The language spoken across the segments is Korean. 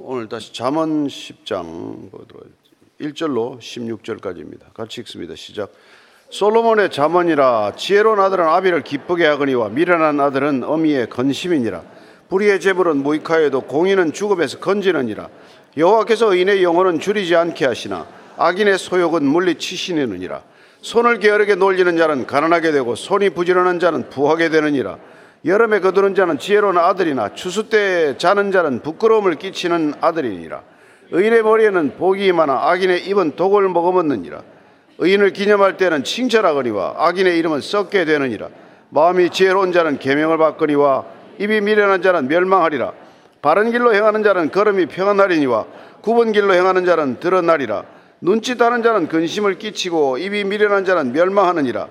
오늘 다시 잠언 10장 보도록 1절로 16절까지입니다. 같이 읽습니다. 시작. 솔로몬의 잠언이라 지혜로운 아들은 아비를 기쁘게 하거니와 미련한 아들은 어미의 건심이니라. 불의의 재물은 무익하여도 공인은 죽음에서 건지느니라. 여호와께서 의인의 영혼은 줄이지 않게 하시나 악인의 소욕은 물리치시느니라. 손을 게으르게 놀리는 자는 가난하게 되고 손이 부지런한 자는 부하게 되느니라. 여름에 거두는 자는 지혜로운 아들이나 추수 때 자는 자는 부끄러움을 끼치는 아들이니라. 의인의 머리에는 복이 많아 악인의 입은 독을 먹어먹느니라. 의인을 기념할 때는 칭찬하거니와 악인의 이름은 썩게 되느니라. 마음이 지혜로운 자는 계명을 받거니와 입이 미련한 자는 멸망하리라. 바른 길로 행하는 자는 걸음이 평안하리니와 굽은 길로 행하는 자는 드러나리라. 눈짓하는 자는 근심을 끼치고 입이 미련한 자는 멸망하느니라.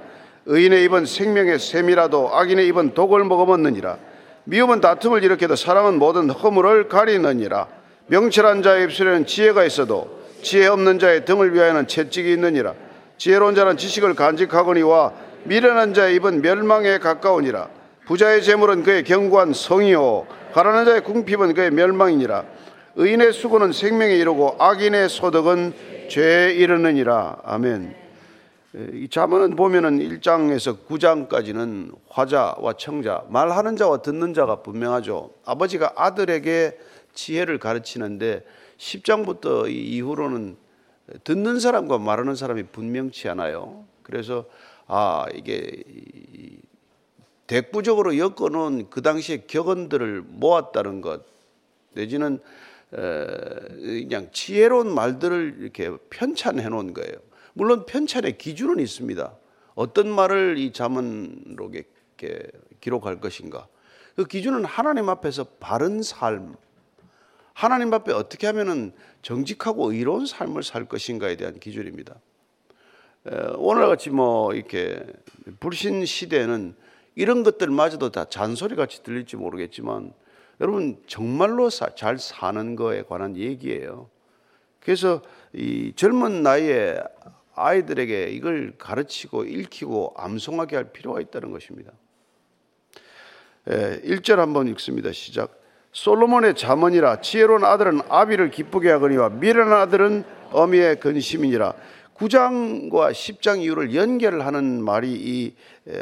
의인의 입은 생명의 샘이라도 악인의 입은 독을 먹어먹느니라. 미움은 다툼을 일으켜도 사랑은 모든 허물을 가리느니라. 명철한 자의 입술에는 지혜가 있어도 지혜 없는 자의 등을 위하여는 채찍이 있느니라. 지혜로운 자는 지식을 간직하거니와 미련한 자의 입은 멸망에 가까우니라. 부자의 재물은 그의 견고한 성이요 가난한 자의 궁핍은 그의 멸망이니라. 의인의 수고는 생명에 이르고 악인의 소득은 죄에 이르느니라. 아멘. 이 자문은 보면은 1장에서 9장까지는 화자와 청자, 말하는 자와 듣는 자가 분명하죠. 아버지가 아들에게 지혜를 가르치는데 10장부터 이후로는 듣는 사람과 말하는 사람이 분명치 않아요. 그래서 아 이게 대구적으로 엮어놓은 그 당시의 격언들을 모았다는 것 내지는 그냥 지혜로운 말들을 이렇게 편찬해 놓은 거예요. 물론 편찬의 기준은 있습니다. 어떤 말을 이 자문록에 기록할 것인가. 그 기준은 하나님 앞에서 바른 삶, 하나님 앞에 어떻게 하면은 정직하고 의로운 삶을 살 것인가에 대한 기준입니다. 오늘 같이 뭐 이렇게 불신 시대는 이런 것들마저도 다 잔소리 같이 들릴지 모르겠지만 여러분 정말로 잘 사는 거에 관한 얘기예요. 그래서 이 젊은 나이에 아이들에게 이걸 가르치고 읽히고 암송하게 할 필요가 있다는 것입니다. 1절 한번 읽습니다. 시작. 솔로몬의 자문이라 지혜로운 아들은 아비를 기쁘게 하거니와 미련한 아들은 어미의 근심이니라. 9장과 10장 이후를 연결하는 말이 이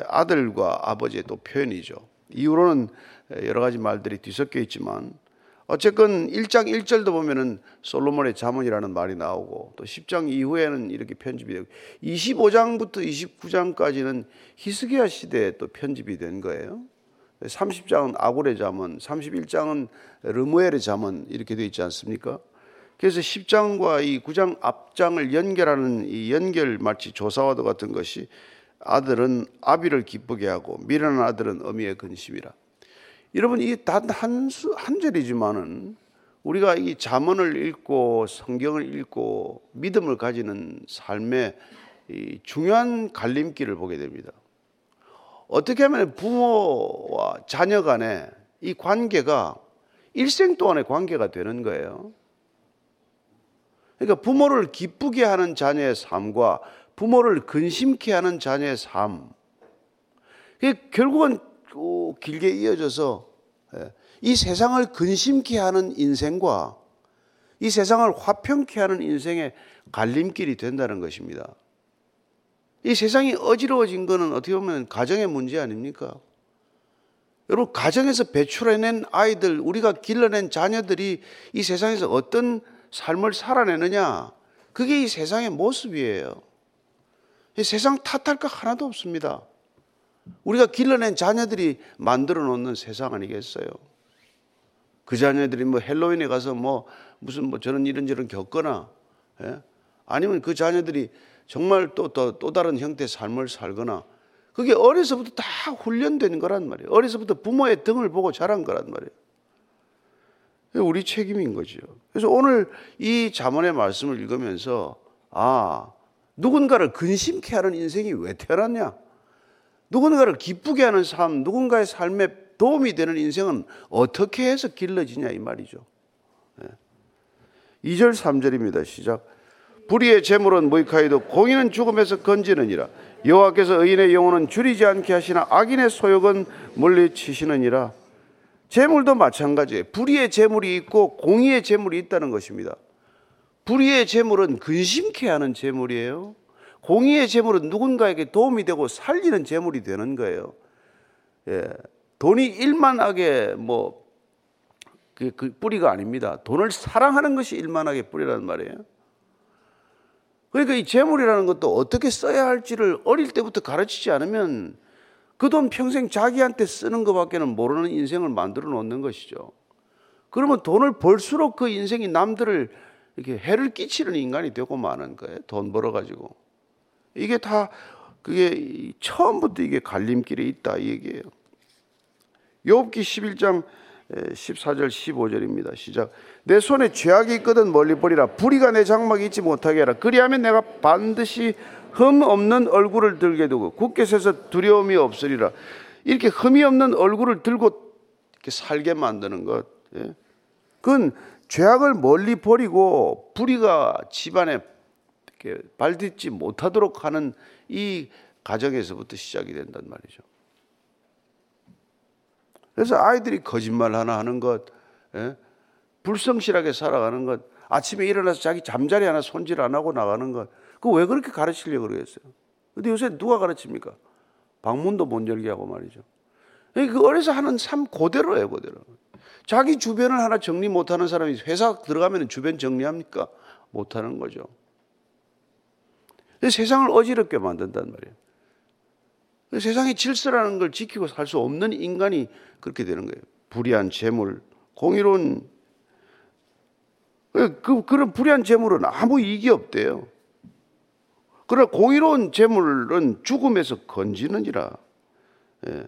아들과 아버지의 또 표현이죠. 이후로는 여러 가지 말들이 뒤섞여 있지만 어쨌건 1장 1절도 보면은 솔로몬의 자문이라는 말이 나오고 또 10장 이후에는 이렇게 편집이 되고 25장부터 29장까지는 히스기야 시대에 또 편집이 된 거예요. 30장은 아굴의 자문, 31장은 르무엘의 자문 이렇게 되어 있지 않습니까? 그래서 10장과 이 9장 앞장을 연결하는 이 연결 마치 조사와도 같은 것이 아들은 아비를 기쁘게 하고 미련한 아들은 어미의 근심이라. 여러분 이 단한 한 절이지만은 우리가 이 잠언을 읽고 성경을 읽고 믿음을 가지는 삶의 이 중요한 갈림길을 보게 됩니다. 어떻게 하면 부모와 자녀 간의 이 관계가 일생 동안의 관계가 되는 거예요. 그러니까 부모를 기쁘게 하는 자녀의 삶과 부모를 근심케 하는 자녀의 삶. 결국은 쭉 길게 이어져서 예, 이 세상을 근심케 하는 인생과 이 세상을 화평케 하는 인생의 갈림길이 된다는 것입니다. 이 세상이 어지러워진 것은 어떻게 보면 가정의 문제 아닙니까? 여러분, 가정에서 배출해낸 아이들, 우리가 길러낸 자녀들이 이 세상에서 어떤 삶을 살아내느냐, 그게 이 세상의 모습이에요. 이 세상 탓할 거 하나도 없습니다. 우리가 길러낸 자녀들이 만들어 놓는 세상 아니겠어요? 그 자녀들이 뭐 헬로윈에 가서 뭐 무슨 뭐 저런 이런저런 겪거나 예? 아니면 그 자녀들이 정말 또, 또, 또 다른 형태의 삶을 살거나 그게 어려서부터 다 훈련된 거란 말이에요. 어려서부터 부모의 등을 보고 자란 거란 말이에요. 우리 책임인 거죠. 그래서 오늘 이 자문의 말씀을 읽으면서 아, 누군가를 근심케 하는 인생이 왜 태어났냐? 누군가를 기쁘게 하는 삶, 누군가의 삶에 도움이 되는 인생은 어떻게 해서 길러지냐 이 말이죠. 2절 3절입니다. 시작. 불의의 재물은 무익하여도 공인은 죽음에서 건지느니라. 여호와께서 의인의 영혼은 줄이지 않게 하시나 악인의 소욕은 물리치시느니라. 재물도 마찬가지예요. 불의의 재물이 있고 공의의 재물이 있다는 것입니다. 불의의 재물은 근심케 하는 재물이에요. 공의의 재물은 누군가에게 도움이 되고 살리는 재물이 되는 거예요. 예. 돈이 일만하게 뭐, 그, 그 뿌리가 아닙니다. 돈을 사랑하는 것이 일만하게 뿌리라는 말이에요. 그러니까 이 재물이라는 것도 어떻게 써야 할지를 어릴 때부터 가르치지 않으면 그 돈 평생 자기한테 쓰는 것밖에는 모르는 인생을 만들어 놓는 것이죠. 그러면 돈을 벌수록 그 인생이 남들을 이렇게 해를 끼치는 인간이 되고 마는 거예요. 돈 벌어가지고. 이게 다 그게 처음부터 이게 갈림길에 있다 이 얘기예요. 욥기 11장 14절 15절입니다. 시작. 내 손에 죄악이 있거든 멀리 버리라. 불의가 내 장막에 있지 못하게 하라. 그리하면 내가 반드시 흠 없는 얼굴을 들게 두고 굳게 서서 두려움이 없으리라. 이렇게 흠이 없는 얼굴을 들고 이렇게 살게 만드는 것. 예. 그건 죄악을 멀리 버리고 불의가 집안에 발딛지 못하도록 하는 이 가정에서부터 시작이 된단 말이죠. 그래서 아이들이 거짓말 하나 하는 것, 예? 불성실하게 살아가는 것, 아침에 일어나서 자기 잠자리 하나 손질 안 하고 나가는 것, 그 왜 그렇게 가르치려고 그러겠어요? 근데 요새 누가 가르칩니까? 방문도 못 열게 하고 말이죠. 그 어려서 하는 삶 그대로예요, 그대로. 자기 주변을 하나 정리 못하는 사람이 회사 들어가면 주변 정리합니까? 못하는 거죠. 세상을 어지럽게 만든단 말이에요. 세상의 질서라는 걸 지키고 살 수 없는 인간이 그렇게 되는 거예요. 불의한 재물, 공의로운 그, 그런 불의한 재물은 아무 이익이 없대요. 그러나 공의로운 재물은 죽음에서 건지느니라. 예.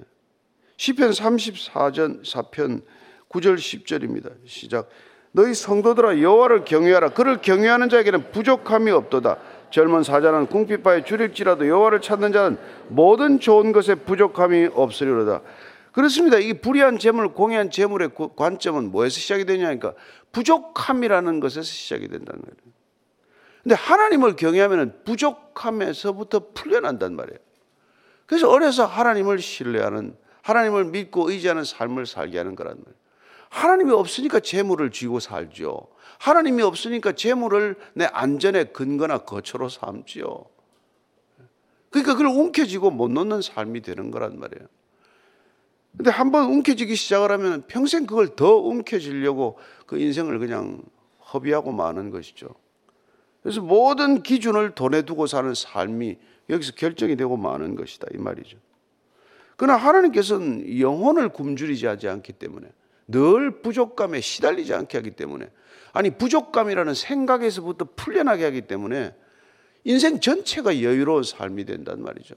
시편 34전 4편 9절 10절입니다. 시작. 너희 성도들아 여호와를 경외하라. 그를 경외하는 자에게는 부족함이 없도다. 젊은 사자는 궁핍바에 줄일지라도 여호와를 찾는 자는 모든 좋은 것에 부족함이 없으리로다. 그렇습니다. 이 불의한 재물, 공의한 재물의 관점은 뭐에서 시작이 되냐니까 부족함이라는 것에서 시작이 된다는 거예요. 근데 하나님을 경외하면 부족함에서부터 풀려난단 말이에요. 그래서 어려서 하나님을 신뢰하는 하나님을 믿고 의지하는 삶을 살게 하는 거란 말이에요. 하나님이 없으니까 재물을 쥐고 살죠. 하나님이 없으니까 재물을 내 안전의 근거나 거처로 삼지요. 그러니까 그걸 움켜쥐고 못 놓는 삶이 되는 거란 말이에요. 근데 한번 움켜쥐기 시작을 하면 평생 그걸 더 움켜쥐려고 그 인생을 그냥 허비하고 마는 것이죠. 그래서 모든 기준을 돈에 두고 사는 삶이 여기서 결정이 되고 마는 것이다. 이 말이죠. 그러나 하나님께서는 영혼을 굶주리지 않기 때문에 늘 부족감에 시달리지 않게 하기 때문에 아니 부족감이라는 생각에서부터 풀려나게 하기 때문에 인생 전체가 여유로운 삶이 된단 말이죠.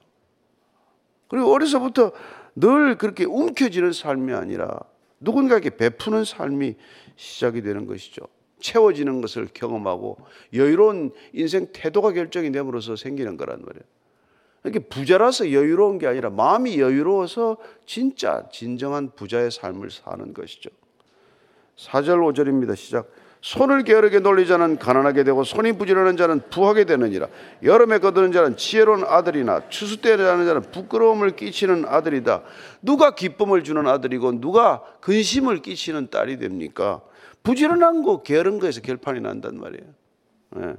그리고 어려서부터 늘 그렇게 움켜쥐는 삶이 아니라 누군가에게 베푸는 삶이 시작이 되는 것이죠. 채워지는 것을 경험하고 여유로운 인생 태도가 결정이 됨으로써 생기는 거란 말이에요. 이렇게 부자라서 여유로운 게 아니라 마음이 여유로워서 진짜 진정한 부자의 삶을 사는 것이죠. 4절 5절입니다. 시작. 손을 게으르게 놀리 자는 가난하게 되고 손이 부지런한 자는 부하게 되느니라. 여름에 거두는 자는 지혜로운 아들이나 추수 때 자는 자는 부끄러움을 끼치는 아들이다. 누가 기쁨을 주는 아들이고 누가 근심을 끼치는 딸이 됩니까? 부지런한 거 게으른 거에서 결판이 난단 말이에요. 네.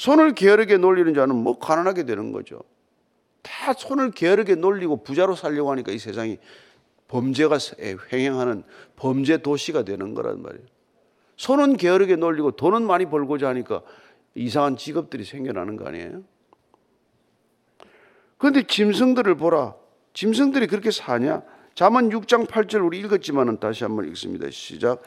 손을 게으르게 놀리는 자는 뭐 가난하게 되는 거죠. 다 손을 게으르게 놀리고 부자로 살려고 하니까 이 세상이 범죄가 횡행하는 범죄 도시가 되는 거란 말이에요. 손은 게으르게 놀리고 돈은 많이 벌고자 하니까 이상한 직업들이 생겨나는 거 아니에요? 그런데 짐승들을 보라. 짐승들이 그렇게 사냐? 잠언 6장 8절 우리 읽었지만은 다시 한번 읽습니다. 시작.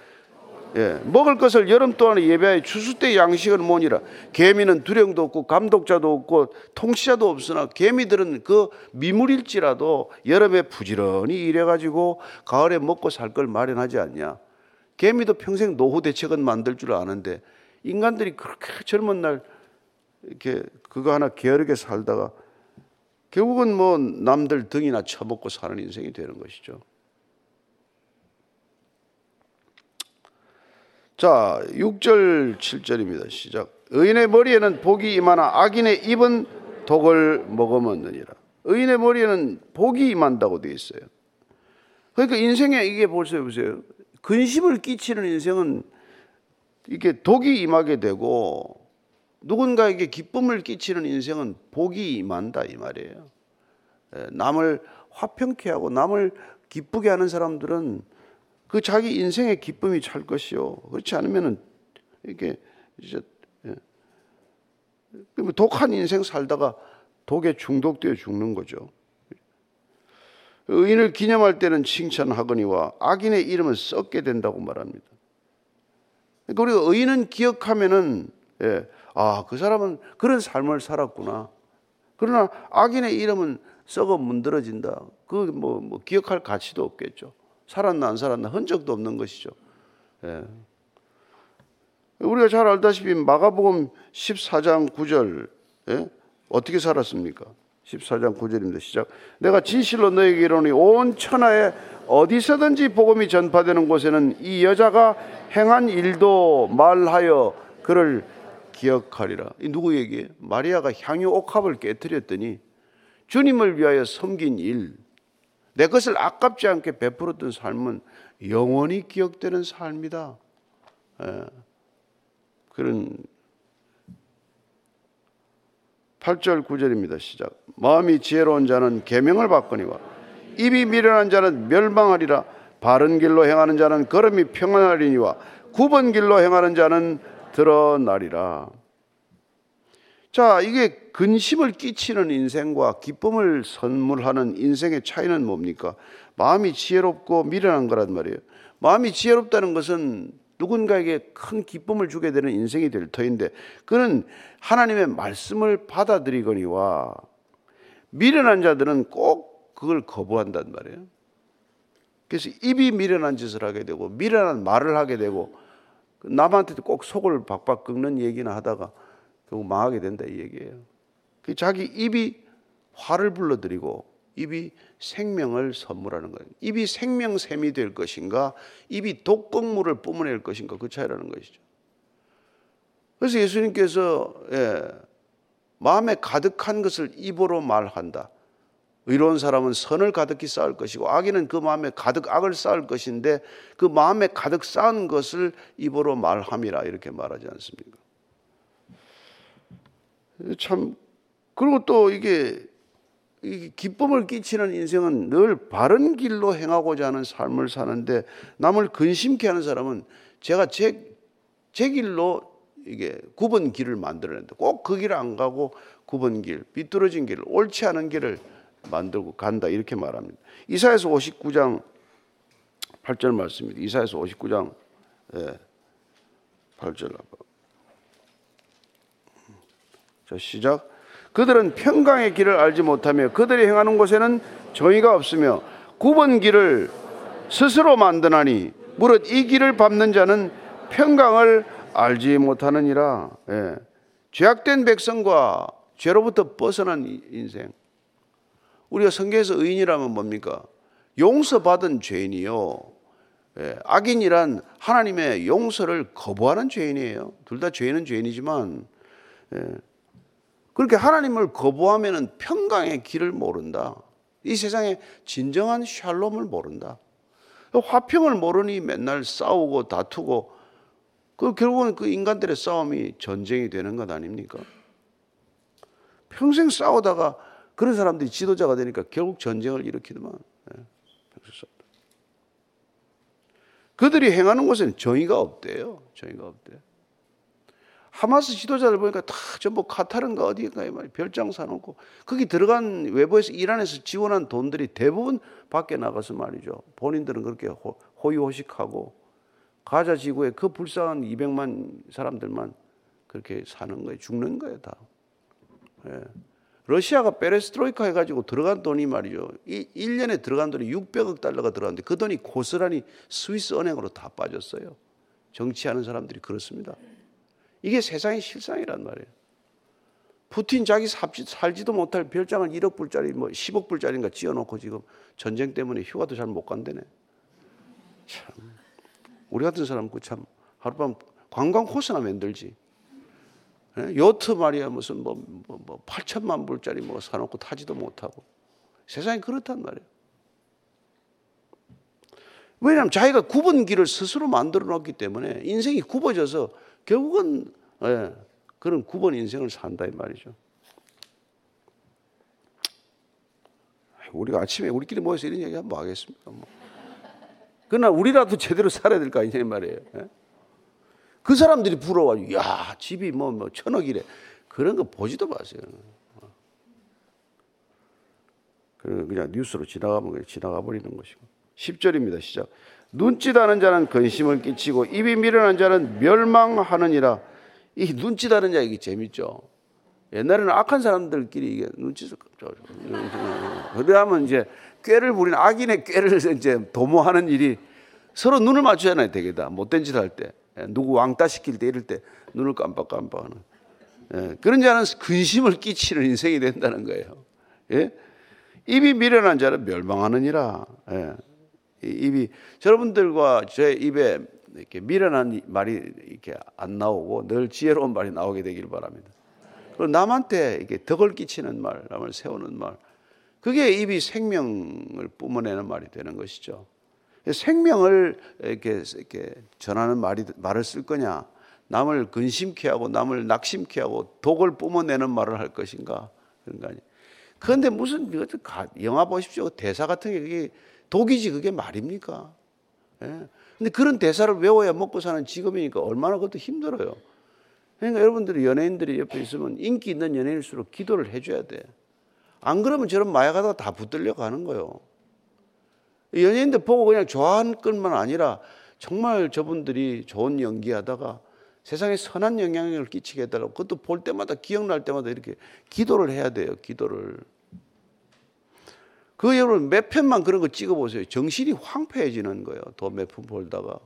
예, 먹을 것을 여름 동안에 예배하여 추수 때 양식을 모니라. 개미는 두령도 없고 감독자도 없고 통치자도 없으나 개미들은 그 미물일지라도 여름에 부지런히 일해가지고 가을에 먹고 살 걸 마련하지 않냐. 개미도 평생 노후 대책은 만들 줄 아는데 인간들이 그렇게 젊은 날 이렇게 그거 하나 게으르게 살다가 결국은 뭐 남들 등이나 쳐먹고 사는 인생이 되는 것이죠. 자, 6절, 7절입니다. 시작. 의인의 머리에는 복이 임하나 악인의 입은 독을 먹어먹느니라. 의인의 머리에는 복이 임한다고 되어 있어요. 그러니까 인생에 이게 보세요, 보세요. 근심을 끼치는 인생은 이게 독이 임하게 되고 누군가에게 기쁨을 끼치는 인생은 복이 임한다 이 말이에요. 예, 남을 화평케 하고 남을 기쁘게 하는 사람들은 그 자기 인생의 기쁨이 찰 것이요. 그렇지 않으면은 이게 이제 예. 독한 인생 살다가 독에 중독되어 죽는 거죠. 의인을 기념할 때는 칭찬하거니와 악인의 이름은 썩게 된다고 말합니다. 우리가 의인은 기억하면은 예, 아, 그 사람은 그런 삶을 살았구나. 그러나 악인의 이름은 썩어 문드러진다. 그뭐 뭐 기억할 가치도 없겠죠. 살았나 안 살았나 흔적도 없는 것이죠. 예. 우리가 잘 알다시피 마가복음 14장 9절 예? 어떻게 살았습니까? 14장 9절입니다. 시작. 내가 진실로 너에게 이르노니 온 천하에 어디서든지 복음이 전파되는 곳에는 이 여자가 행한 일도 말하여 그를 기억하리라. 이 누구 얘기예요? 마리아가 향유 옥합을 깨뜨렸더니 주님을 위하여 섬긴 일, 내 것을 아깝지 않게 베풀었던 삶은 영원히 기억되는 삶이다. 예. 그런 8절 9절입니다. 시작. 마음이 지혜로운 자는 계명을 받거니와 입이 미련한 자는 멸망하리라. 바른 길로 행하는 자는 걸음이 평안하리니와 굽은 길로 행하는 자는 드러나리라. 자, 이게 근심을 끼치는 인생과 기쁨을 선물하는 인생의 차이는 뭡니까? 마음이 지혜롭고 미련한 거란 말이에요. 마음이 지혜롭다는 것은 누군가에게 큰 기쁨을 주게 되는 인생이 될 터인데 그는 하나님의 말씀을 받아들이거니와 미련한 자들은 꼭 그걸 거부한단 말이에요. 그래서 입이 미련한 짓을 하게 되고 미련한 말을 하게 되고 남한테도 꼭 속을 박박 긁는 얘기나 하다가 결국 망하게 된다 이 얘기예요. 그 자기 입이 화를 불러들이고 입이 생명을 선물하는 거예요. 입이 생명샘이 될 것인가, 입이 독극물을 뿜어낼 것인가 그 차이라는 것이죠. 그래서 예수님께서 예, 마음에 가득한 것을 입으로 말한다. 의로운 사람은 선을 가득히 쌓을 것이고 악인은 그 마음에 가득 악을 쌓을 것인데 그 마음에 가득 쌓은 것을 입으로 말함이라 이렇게 말하지 않습니까? 참 그리고 또 이게 기쁨을 끼치는 인생은 늘 바른 길로 행하고자 하는 삶을 사는데 남을 근심케 하는 사람은 제가 제, 제 길로 이게 굽은 길을 만들어낸다. 꼭 그 길을 안 가고 굽은 길, 비뚤어진 길, 옳지 않은 길을 만들고 간다. 이렇게 말합니다. 이사에서 59장 8절 말씀입니다. 이사에서 59장 예, 8절. 자, 시작. 그들은 평강의 길을 알지 못하며 그들이 행하는 곳에는 정의가 없으며 굽은 길을 스스로 만드나니 무릇 이 길을 밟는 자는 평강을 알지 못하느니라. 예. 죄악된 백성과 죄로부터 벗어난 인생. 우리가 성경에서 의인이라면 뭡니까? 용서받은 죄인이요. 예. 악인이란 하나님의 용서를 거부하는 죄인이에요. 둘 다 죄인은 죄인이지만 예. 그렇게 하나님을 거부하면 평강의 길을 모른다. 이 세상에 진정한 샬롬을 모른다. 화평을 모르니 맨날 싸우고 다투고 그 결국은 그 인간들의 싸움이 전쟁이 되는 것 아닙니까? 평생 싸우다가 그런 사람들이 지도자가 되니까 결국 전쟁을 일으키더만. 네. 그들이 행하는 곳에는 정의가 없대요. 정의가 없대. 하마스 지도자들 보니까 다 전부 카타르인가 어디인가에 말 별장 사놓고 거기 들어간 외부에서 이란에서 지원한 돈들이 대부분 밖에 나가서 말이죠. 본인들은 그렇게 호의호식하고 가자 지구에 그 불쌍한 200만 사람들만 그렇게 사는 거예요. 죽는 거예요, 다. 예. 러시아가 페레스트로이카 해가지고 들어간 돈이 말이죠. 이 1년에 들어간 돈이 600억 달러가 들어갔는데 그 돈이 고스란히 스위스 은행으로 다 빠졌어요. 정치하는 사람들이 그렇습니다. 이게 세상의 실상이란 말이에요. 푸틴 자기 삽지, 살지도 못할 별장을 1억 불짜리 뭐 10억 불짜리인가 지어놓고 지금 전쟁 때문에 휴가도 잘 못 간다네. 참 우리 같은 사람 그참 하룻밤 관광 코스나 만들지. 예? 요트 말이야 무슨 뭐, 뭐, 뭐 8천만 불짜리 뭐 사놓고 타지도 못하고 세상이 그렇단 말이에요. 왜냐하면 자기가 굽은 길을 스스로 만들어 놓기 때문에 인생이 굽어져서 결국은 예, 그런 굽은 인생을 산다 이 말이죠. 우리가 아침에 우리끼리 모여서 이런 얘기 한번 하겠습니까? 뭐. 그러나 우리라도 제대로 살아야 될 거 아니냐 이 말이에요. 예? 그 사람들이 부러워가지고 야 집이 뭐, 뭐 천억이래 그런 거 보지도 마세요. 그냥 뉴스로 지나가면 지나가 버리는 것이고 10절입니다. 시작. 눈짓하는 자는 근심을 끼치고 입이 미련한 자는 멸망하느니라. 이 눈짓하는 자 이게 재밌죠. 옛날에는 악한 사람들끼리 이게 눈짓을 그러면 이제 꾀를 부리는 악인의 꾀를 이제 도모하는 일이 서로 눈을 맞추잖아요, 되게 다 못된 짓 할 때. 예, 누구 왕따 시킬 때 이럴 때 눈을 깜빡깜빡하는 예, 그런 자는 근심을 끼치는 인생이 된다는 거예요. 예? 입이 미련한 자는 멸망하느니라. 예. 입이 여러분들과 제 입에 이렇게 미련한 말이 이렇게 안 나오고 늘 지혜로운 말이 나오게 되길 바랍니다. 그리고 남한테 이렇게 덕을 끼치는 말, 남을 세우는 말, 그게 입이 생명을 뿜어내는 말이 되는 것이죠. 생명을 이렇게, 이렇게 전하는 말이, 말을 쓸 거냐, 남을 근심케 하고 남을 낙심케 하고 독을 뿜어내는 말을 할 것인가 그런 거 아니에요. 그런데 무슨 영화 보십시오. 대사 같은 게 독이지 그게 말입니까? 예. 근데 그런 대사를 외워야 먹고 사는 직업이니까 얼마나 그것도 힘들어요. 그러니까 여러분들이 연예인들이 옆에 있으면 인기 있는 연예인일수록 기도를 해줘야 돼. 안 그러면 저런 마약하다가 다 붙들려 가는 거예요. 연예인들 보고 그냥 좋아하는 것만 아니라 정말 저분들이 좋은 연기하다가 세상에 선한 영향력을 끼치게 해달라고 그것도 볼 때마다 기억날 때마다 이렇게 기도를 해야 돼요. 기도를. 그 여러분 몇 편만 그런 거 찍어보세요. 정신이 황폐해지는 거예요. 더몇편 볼다가.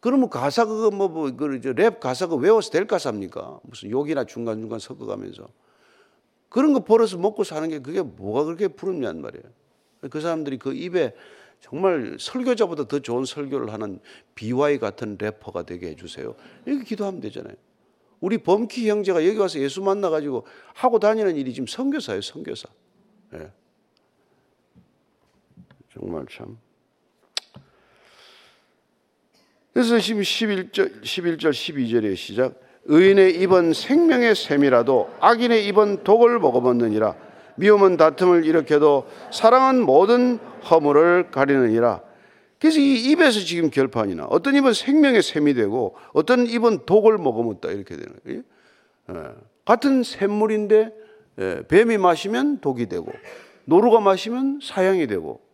그러면 가사 그거 뭐, 뭐, 그랩 가사 그 외워서 될 가사입니까? 무슨 욕이나 중간중간 섞어가면서. 그런 거 벌어서 먹고 사는 게 그게 뭐가 그렇게 부럽냔 말이에요. 그 사람들이 그 입에 정말 설교자보다 더 좋은 설교를 하는 비와이 같은 래퍼가 되게 해주세요. 이렇게 기도하면 되잖아요. 우리 범키 형제가 여기 와서 예수 만나가지고 하고 다니는 일이 지금 선교사예요, 선교사. 네. 정말 참. 그래서 지금 11절, 11절, 12절의 시작. 의인의 입은 생명의 샘이라도 악인의 입은 독을 먹어먹느니라. 미움은 다툼을 일으켜도 사랑은 모든 허물을 가리느니라. 그래서 이 입에서 지금 결판이 나 어떤 입은 생명의 샘이 되고 어떤 입은 독을 먹어먹다 이렇게 되는 거예요. 예. 같은 샘물인데 예. 뱀이 마시면 독이 되고 노루가 마시면 사형이 되고 예?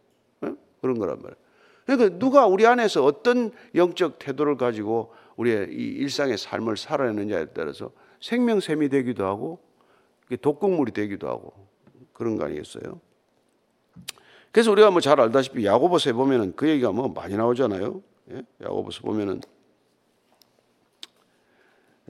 그런 거란 말이에요. 그러니까 누가 우리 안에서 어떤 영적 태도를 가지고 우리의 이 일상의 삶을 살아내느냐에 따라서 생명샘이 되기도 하고 독극물이 되기도 하고 그런 거 아니겠어요? 그래서 우리가 뭐 잘 알다시피 야고보서에 보면은 그 얘기가 뭐 많이 나오잖아요. 예? 야고보서 보면은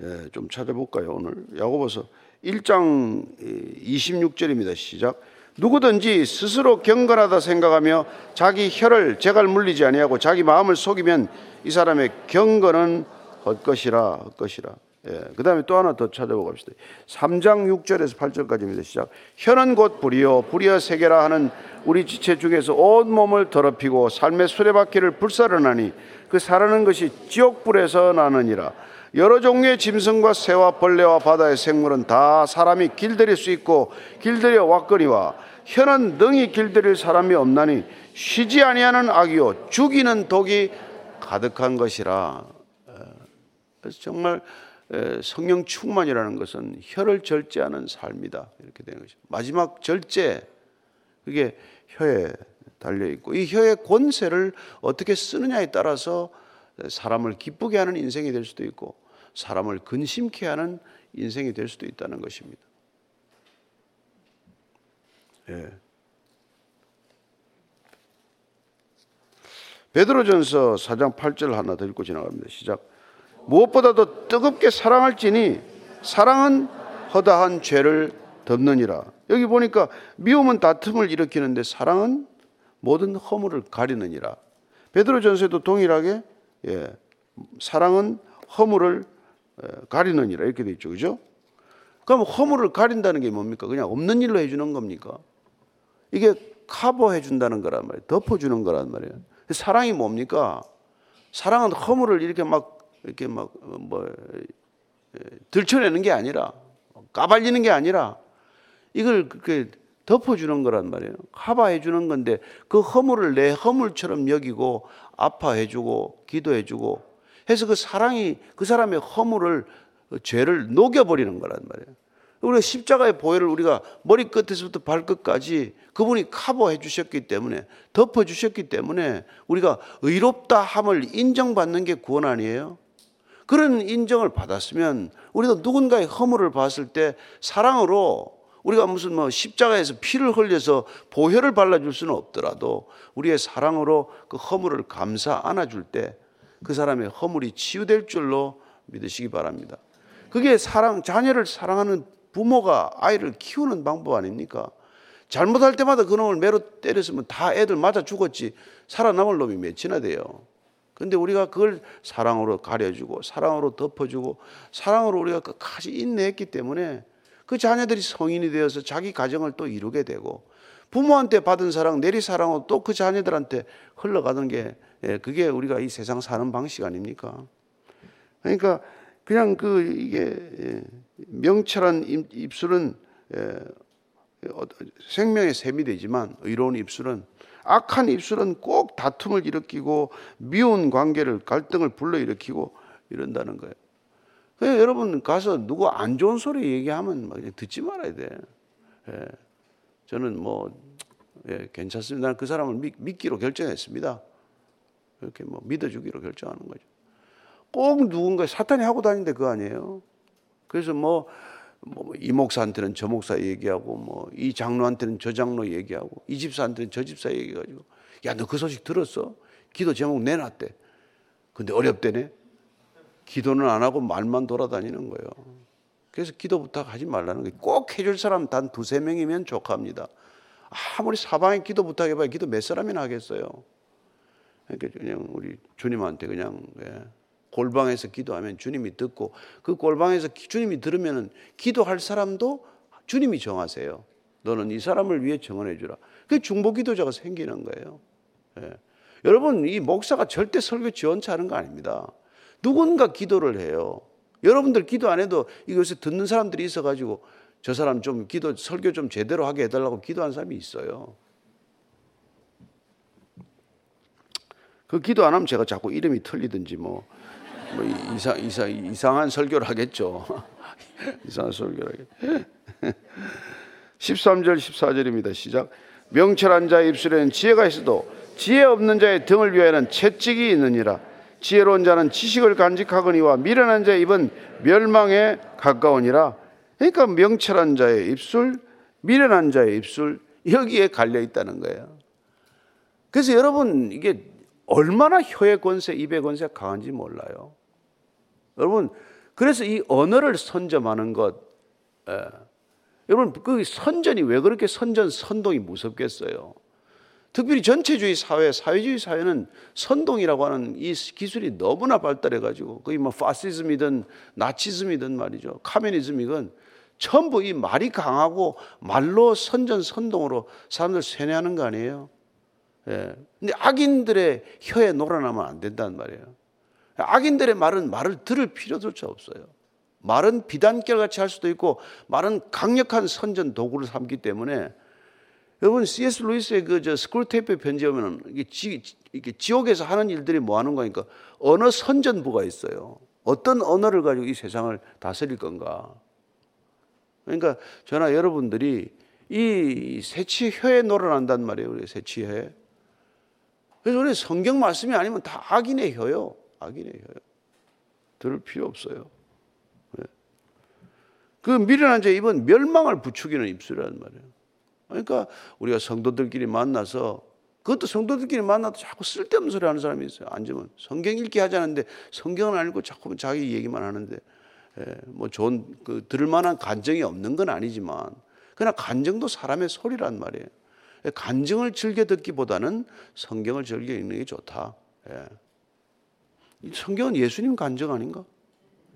예, 좀 찾아볼까요 오늘 야고보서 1장 26절입니다. 시작. 누구든지 스스로 경건하다 생각하며 자기 혀를 제갈 물리지 아니하고 자기 마음을 속이면 이 사람의 경건은 헛것이라 헛것이라. 예, 그 다음에 또 하나 더 찾아보고 갑시다. 3장 6절에서 8절까지입니다. 시작. 혀는 곧 불이요, 불이여 세계라 하는 우리 지체 중에서 온 몸을 더럽히고 삶의 수레바퀴를 불사르나니 그 사르는 것이 지옥불에서 나느니라. 여러 종류의 짐승과 새와 벌레와 바다의 생물은 다 사람이 길들일 수 있고 길들여 왔거니와 혀는 능히 길들일 사람이 없나니 쉬지 아니하는 악이요 죽이는 독이 가득한 것이라. 그래서 정말 성령 충만이라는 것은 혀를 절제하는 삶이다. 이렇게 되는 것이죠. 마지막 절제, 그게 혀에 달려 있고, 이 혀의 권세를 어떻게 쓰느냐에 따라서 사람을 기쁘게 하는 인생이 될 수도 있고, 사람을 근심케 하는 인생이 될 수도 있다는 것입니다. 예. 베드로전서 4장 8절 하나 더 읽고 지나갑니다. 시작. 무엇보다도 뜨겁게 사랑할지니 사랑은 허다한 죄를 덮느니라. 여기 보니까 미움은 다툼을 일으키는데 사랑은 모든 허물을 가리느니라. 베드로전서에도 동일하게 예, 사랑은 허물을 가리느니라 이렇게 돼 있죠, 그죠? 그럼 허물을 가린다는 게 뭡니까? 그냥 없는 일로 해주는 겁니까? 이게 커버해 준다는 거란 말이에요. 덮어주는 거란 말이에요. 사랑이 뭡니까? 사랑은 허물을 이렇게 막 이렇게 막 뭐 들춰내는 게 아니라 까발리는 게 아니라 이걸 그렇게 덮어주는 거란 말이에요. 커버해 주는 건데 그 허물을 내 허물처럼 여기고 아파해주고 기도해주고 해서 그 사랑이 그 사람의 허물을 죄를 녹여버리는 거란 말이에요. 우리가 십자가의 보혈을 우리가 머리끝에서부터 발끝까지 그분이 커버해 주셨기 때문에 덮어 주셨기 때문에 우리가 의롭다 함을 인정받는 게 구원 아니에요? 그런 인정을 받았으면 우리도 누군가의 허물을 봤을 때 사랑으로 우리가 무슨 뭐 십자가에서 피를 흘려서 보혈을 발라줄 수는 없더라도 우리의 사랑으로 그 허물을 감사 안아줄 때 그 사람의 허물이 치유될 줄로 믿으시기 바랍니다. 그게 사랑, 자녀를 사랑하는 부모가 아이를 키우는 방법 아닙니까? 잘못할 때마다 그놈을 매로 때렸으면 다 애들 맞아 죽었지 살아남을 놈이 몇이나 돼요. 근데 우리가 그걸 사랑으로 가려주고 사랑으로 덮어주고 사랑으로 우리가 끝까지 인내했기 때문에 그 자녀들이 성인이 되어서 자기 가정을 또 이루게 되고 부모한테 받은 사랑, 내리 사랑으로 또 그 자녀들한테 흘러가는 게 예, 그게 우리가 이 세상 사는 방식 아닙니까? 그러니까 그냥 그 이게 예, 명철한 입술은 예, 생명의 샘이 되지만 의로운 입술은 악한 입술은 꼭 다툼을 일으키고 미운 관계를 갈등을 불러일으키고 이런다는 거예요. 그래서 여러분 가서 누구 안 좋은 소리 얘기하면 그냥 듣지 말아야 돼. 예. 저는 뭐 예, 괜찮습니다. 그 사람을 믿, 기로 결정했습니다. 이렇게 뭐 믿어주기로 결정하는 거죠. 꼭 누군가 사탄이 하고 다니는데 그거 아니에요. 그래서 뭐, 뭐 이 목사한테는 저 목사 얘기하고 뭐 이 장로한테는 저 장로 얘기하고 이 집사한테는 저 집사 얘기가지고 야 너 그 소식 들었어? 기도 제목 내놨대. 근데 어렵대네. 기도는 안 하고 말만 돌아다니는 거예요. 그래서 기도 부탁하지 말라는 거예요. 꼭 해줄 사람 단 두세 명이면 족합니다. 아무리 사방에 기도 부탁해봐야 기도 몇 사람이나 하겠어요. 그러니까 그냥 우리 주님한테 그냥 예. 골방에서 기도하면 주님이 듣고 그 골방에서 주님이 들으면 기도할 사람도 주님이 정하세요. 너는 이 사람을 위해 정언해 주라. 그 중보 기도자가 생기는 거예요. 예. 여러분 이 목사가 절대 설교 지원치 거 아닙니다. 누군가 기도를 해요. 여러분들 기도 안 해도 이것을 듣는 사람들이 있어가지고 저 사람 좀 기도, 설교 좀 제대로 하게 해달라고 기도한 사람이 있어요. 그 기도 안 하면 제가 자꾸 이름이 틀리든지 뭐, 뭐 이상, 이상, 이상한 설교를 하겠죠. 이상한 설교를 하겠죠. 13절, 14절입니다. 시작. 명철한 자의 입술에는 지혜가 있어도 지혜 없는 자의 등을 위하여는 채찍이 있느니라. 지혜로운 자는 지식을 간직하거니와 미련한 자의 입은 멸망에 가까우니라. 그러니까 명철한 자의 입술, 미련한 자의 입술 여기에 갈려 있다는 거예요. 그래서 여러분 이게 얼마나 혀의 권세, 입의 권세가 강한지 몰라요. 여러분 그래서 이 언어를 선점하는 것, 예. 여러분 그 선전이 왜 그렇게 선전 선동이 무섭겠어요? 특별히 전체주의 사회, 사회주의 사회는 선동이라고 하는 이 기술이 너무나 발달해 가지고 거의 뭐 파시즘이든 나치즘이든 말이죠. 카메니즘이건 전부 이 말이 강하고 말로 선전 선동으로 사람들 세뇌하는 거 아니에요? 예. 근데 악인들의 혀에 놀아나면 안 된다는 말이에요. 악인들의 말은 말을 들을 필요조차 없어요. 말은 비단결 같이 할 수도 있고 말은 강력한 선전 도구를 삼기 때문에 여러분 C.S. 루이스의 그저 스크루테이프 편지 보면 이게, 지, 이게 지옥에서 하는 일들이 뭐 하는 거니까 언어 선전부가 있어요. 어떤 언어를 가지고 이 세상을 다스릴 건가. 그러니까 저나 여러분들이 이 세 치 혀에 놀아난단 말이에요. 우리 세 치 혀 그래서 우리 성경 말씀이 아니면 다 악인의 혀요. 악인의 혀요. 들을 필요 없어요. 네. 그 미련한 자 입은 멸망을 부추기는 입술이란 말이에요. 그러니까 우리가 성도들끼리 만나서 그것도 성도들끼리 만나도 자꾸 쓸데없는 소리 하는 사람이 있어요. 앉으면 성경 읽기 하자는데 성경은 아니고 자꾸 자기 얘기만 하는데 예, 뭐 좋은 그 들을 만한 간정이 없는 건 아니지만 그러나 간정도 사람의 소리란 말이에요. 간증을 즐겨 듣기보다는 성경을 즐겨 읽는 게 좋다. 예. 성경은 예수님 간증 아닌가?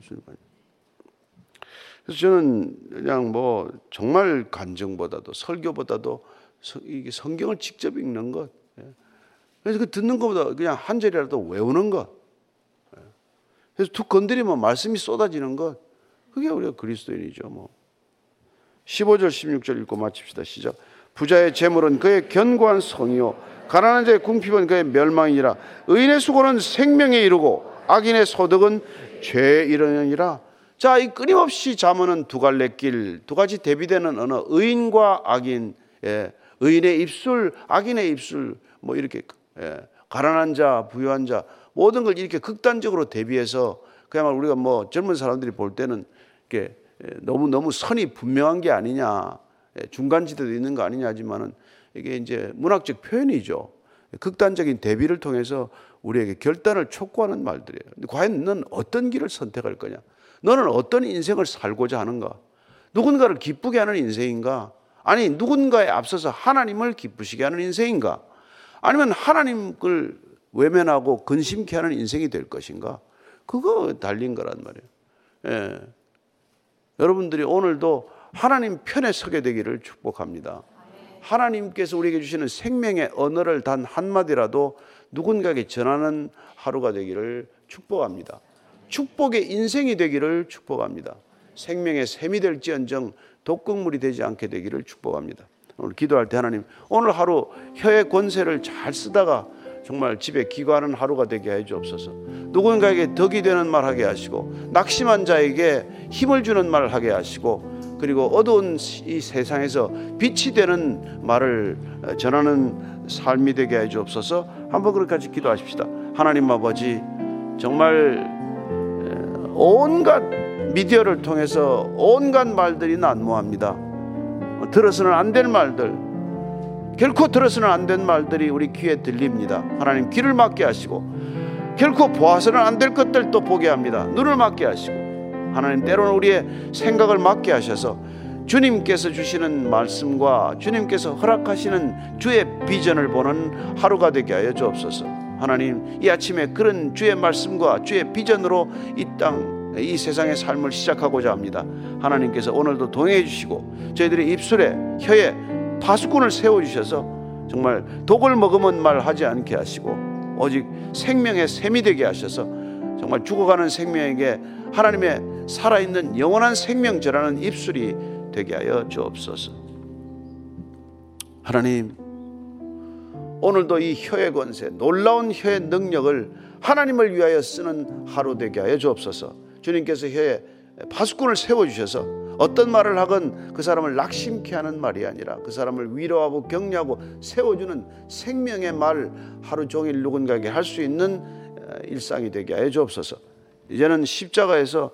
예수님 간증. 그래서 저는 그냥 뭐 정말 간증보다도 설교보다도 성경을 직접 읽는 것, 예. 그래서 그 듣는 것보다 그냥 한 절이라도 외우는 것. 그래서 툭 건드리면 말씀이 쏟아지는 것. 그게 우리가 그리스도인이죠, 뭐. 15절, 16절 읽고 마칩시다. 시작. 부자의 재물은 그의 견고한 성이요. 가난한 자의 궁핍은 그의 멸망이니라. 의인의 수고는 생명에 이르고 악인의 소득은 죄에 이르느니라. 자, 이 끊임없이 잠언은 두 갈래 길, 두 가지 대비되는 언어, 의인과 악인, 예, 의인의 입술, 악인의 입술, 뭐 이렇게 예, 가난한 자, 부유한 자 모든 걸 이렇게 극단적으로 대비해서 그야말로 우리가 뭐 젊은 사람들이 볼 때는 이게 너무 너무 선이 분명한 게 아니냐, 예, 중간지대도 있는 거 아니냐지만은 이게 이제 문학적 표현이죠. 극단적인 대비를 통해서 우리에게 결단을 촉구하는 말들이에요. 과연 너는 어떤 길을 선택할 거냐? 너는 어떤 인생을 살고자 하는가? 누군가를 기쁘게 하는 인생인가? 아니, 누군가에 앞서서 하나님을 기쁘시게 하는 인생인가? 아니면 하나님을 외면하고 근심케 하는 인생이 될 것인가? 그거 달린 거란 말이에요. 예. 여러분들이 오늘도 하나님 편에 서게 되기를 축복합니다. 하나님께서 우리에게 주시는 생명의 언어를 단 한마디라도 누군가에게 전하는 하루가 되기를 축복합니다. 축복의 인생이 되기를 축복합니다. 생명의 샘이 될지언정 독극물이 되지 않게 되기를 축복합니다. 오늘 기도할 때 하나님 오늘 하루 혀의 권세를 잘 쓰다가 정말 집에 기거하는 하루가 되게 해 주옵소서. 누군가에게 덕이 되는 말 하게 하시고 낙심한 자에게 힘을 주는 말 하게 하시고 그리고 어두운 이 세상에서 빛이 되는 말을 전하는 삶이 되게 해 주옵소서. 한번 그렇게까지 기도하십시다. 하나님 아버지 정말 온갖 미디어를 통해서 온갖 말들이 난무합니다. 들어서는 안 될 말들, 결코 들어서는 안 된 말들이 우리 귀에 들립니다. 하나님 귀를 막게 하시고, 결코 보아서는 안 될 것들도 보게 합니다. 눈을 막게 하시고, 하나님 때로는 우리의 생각을 막게 하셔서 주님께서 주시는 말씀과 주님께서 허락하시는 주의 비전을 보는 하루가 되게 하여 주옵소서. 하나님 이 아침에 그런 주의 말씀과 주의 비전으로 이 땅, 이 세상의 삶을 시작하고자 합니다. 하나님께서 오늘도 동행해 주시고 저희들의 입술에 혀에 파수꾼을 세워 주셔서 정말 독을 먹으면 말 하지 않게 하시고 오직 생명의 샘이 되게 하셔서 정말 죽어가는 생명에게 하나님의 살아있는 영원한 생명제라는 입술이 되게 하여 주옵소서. 하나님, 오늘도 이 혀의 권세, 놀라운 혀의 능력을 하나님을 위하여 쓰는 하루 되게 하여 주옵소서. 주님께서 혀에 파수꾼을 세워주셔서 어떤 말을 하건 그 사람을 낙심케 하는 말이 아니라 그 사람을 위로하고 격려하고 세워주는 생명의 말 하루 종일 누군가에게 할 수 있는 일상이 되게 해 주옵소서. 이제는 십자가에서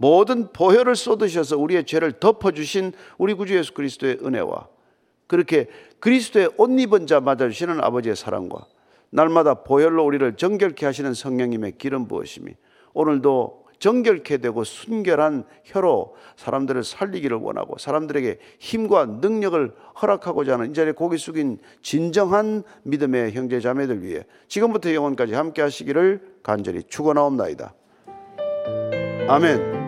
모든 보혈을 쏟으셔서 우리의 죄를 덮어주신 우리 구주 예수 그리스도의 은혜와 그렇게 그리스도의 옷 입은 자 맞아주시는 아버지의 사랑과 날마다 보혈로 우리를 정결케 하시는 성령님의 기름 부으심이 오늘도 정결케 되고 순결한 혀로 사람들을 살리기를 원하고 사람들에게 힘과 능력을 허락하고자 하는 이 자리에 고개 숙인 진정한 믿음의 형제 자매들 위해 지금부터 영원까지 함께 하시기를 간절히 축원하옵나이다. 아멘.